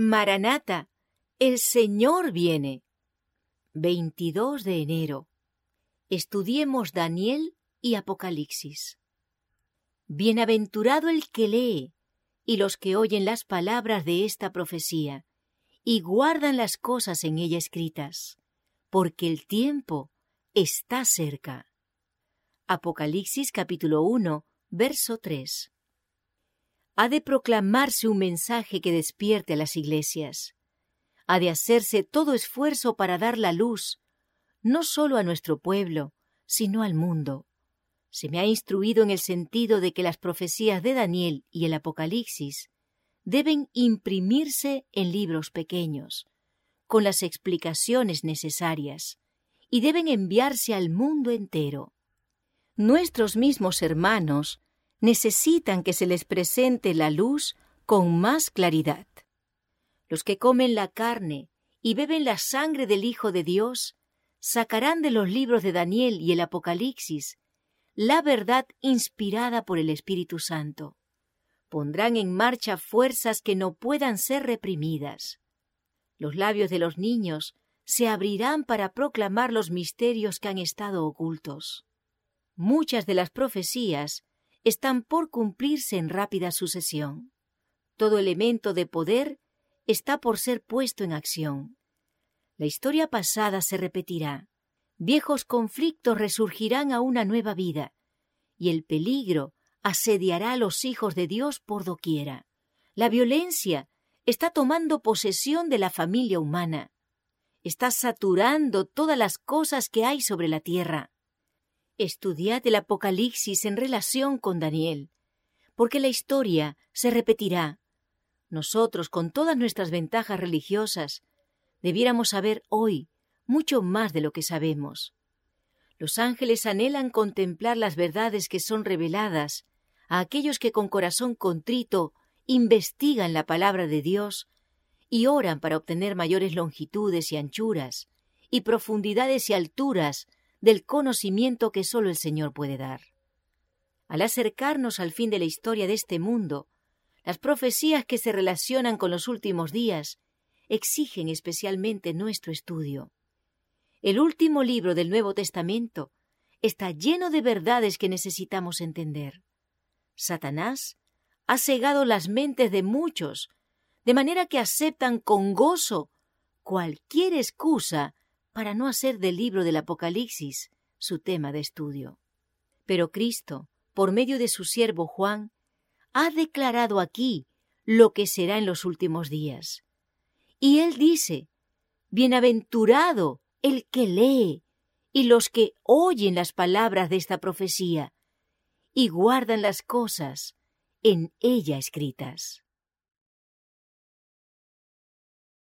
Maranata, el Señor viene. 22 de enero. Estudiemos Daniel y Apocalipsis. Bienaventurado el que lee y los que oyen las palabras de esta profecía y guardan las cosas en ella escritas, porque el tiempo está cerca. Apocalipsis capítulo 1, verso 3. Ha de proclamarse un mensaje que despierte a las iglesias. Ha de hacerse todo esfuerzo para dar la luz, no solo a nuestro pueblo, sino al mundo se me ha instruido en el sentido de que las profecías de Daniel y el Apocalipsis deben imprimirse en libros pequeños, con las explicaciones necesarias, y deben enviarse al mundo entero. Nuestros mismos hermanos necesitan que se les presente la luz con más claridad. Los que comen la carne y beben la sangre del Hijo de Dios sacarán de los libros de Daniel y el Apocalipsis la verdad inspirada por el Espíritu Santo. Pondrán en marcha fuerzas que no puedan ser reprimidas. Los labios de los niños se abrirán para proclamar los misterios que han estado ocultos. Muchas de las profecías están por cumplirse en rápida sucesión. Todo elemento de poder está por ser puesto en acción. La historia pasada se repetirá viejos conflictos resurgirán a una nueva vida, y el peligro asediará a los hijos de Dios por doquiera. La violencia está tomando posesión de la familia humana, está saturando todas las cosas que hay sobre la tierra. Estudiad el Apocalipsis en relación con Daniel, porque la historia se repetirá. Nosotros, con todas nuestras ventajas religiosas, debiéramos saber hoy mucho más de lo que sabemos. Los ángeles anhelan contemplar las verdades que son reveladas a aquellos que con corazón contrito investigan la palabra de Dios y oran para obtener mayores longitudes y anchuras y profundidades y alturas del conocimiento que sólo el Señor puede dar. Al acercarnos al fin de la historia de este mundo, las profecías que se relacionan con los últimos días exigen especialmente nuestro estudio. El último libro del Nuevo Testamento está lleno de verdades que necesitamos entender. Satanás ha cegado las mentes de muchos, de manera que aceptan con gozo cualquier excusa para no hacer del libro del Apocalipsis su tema de estudio. Pero Cristo, por medio de su siervo Juan, ha declarado aquí lo que será en los últimos días. Y él dice, Bienaventurado el que lee y los que oyen las palabras de esta profecía y guardan las cosas en ella escritas.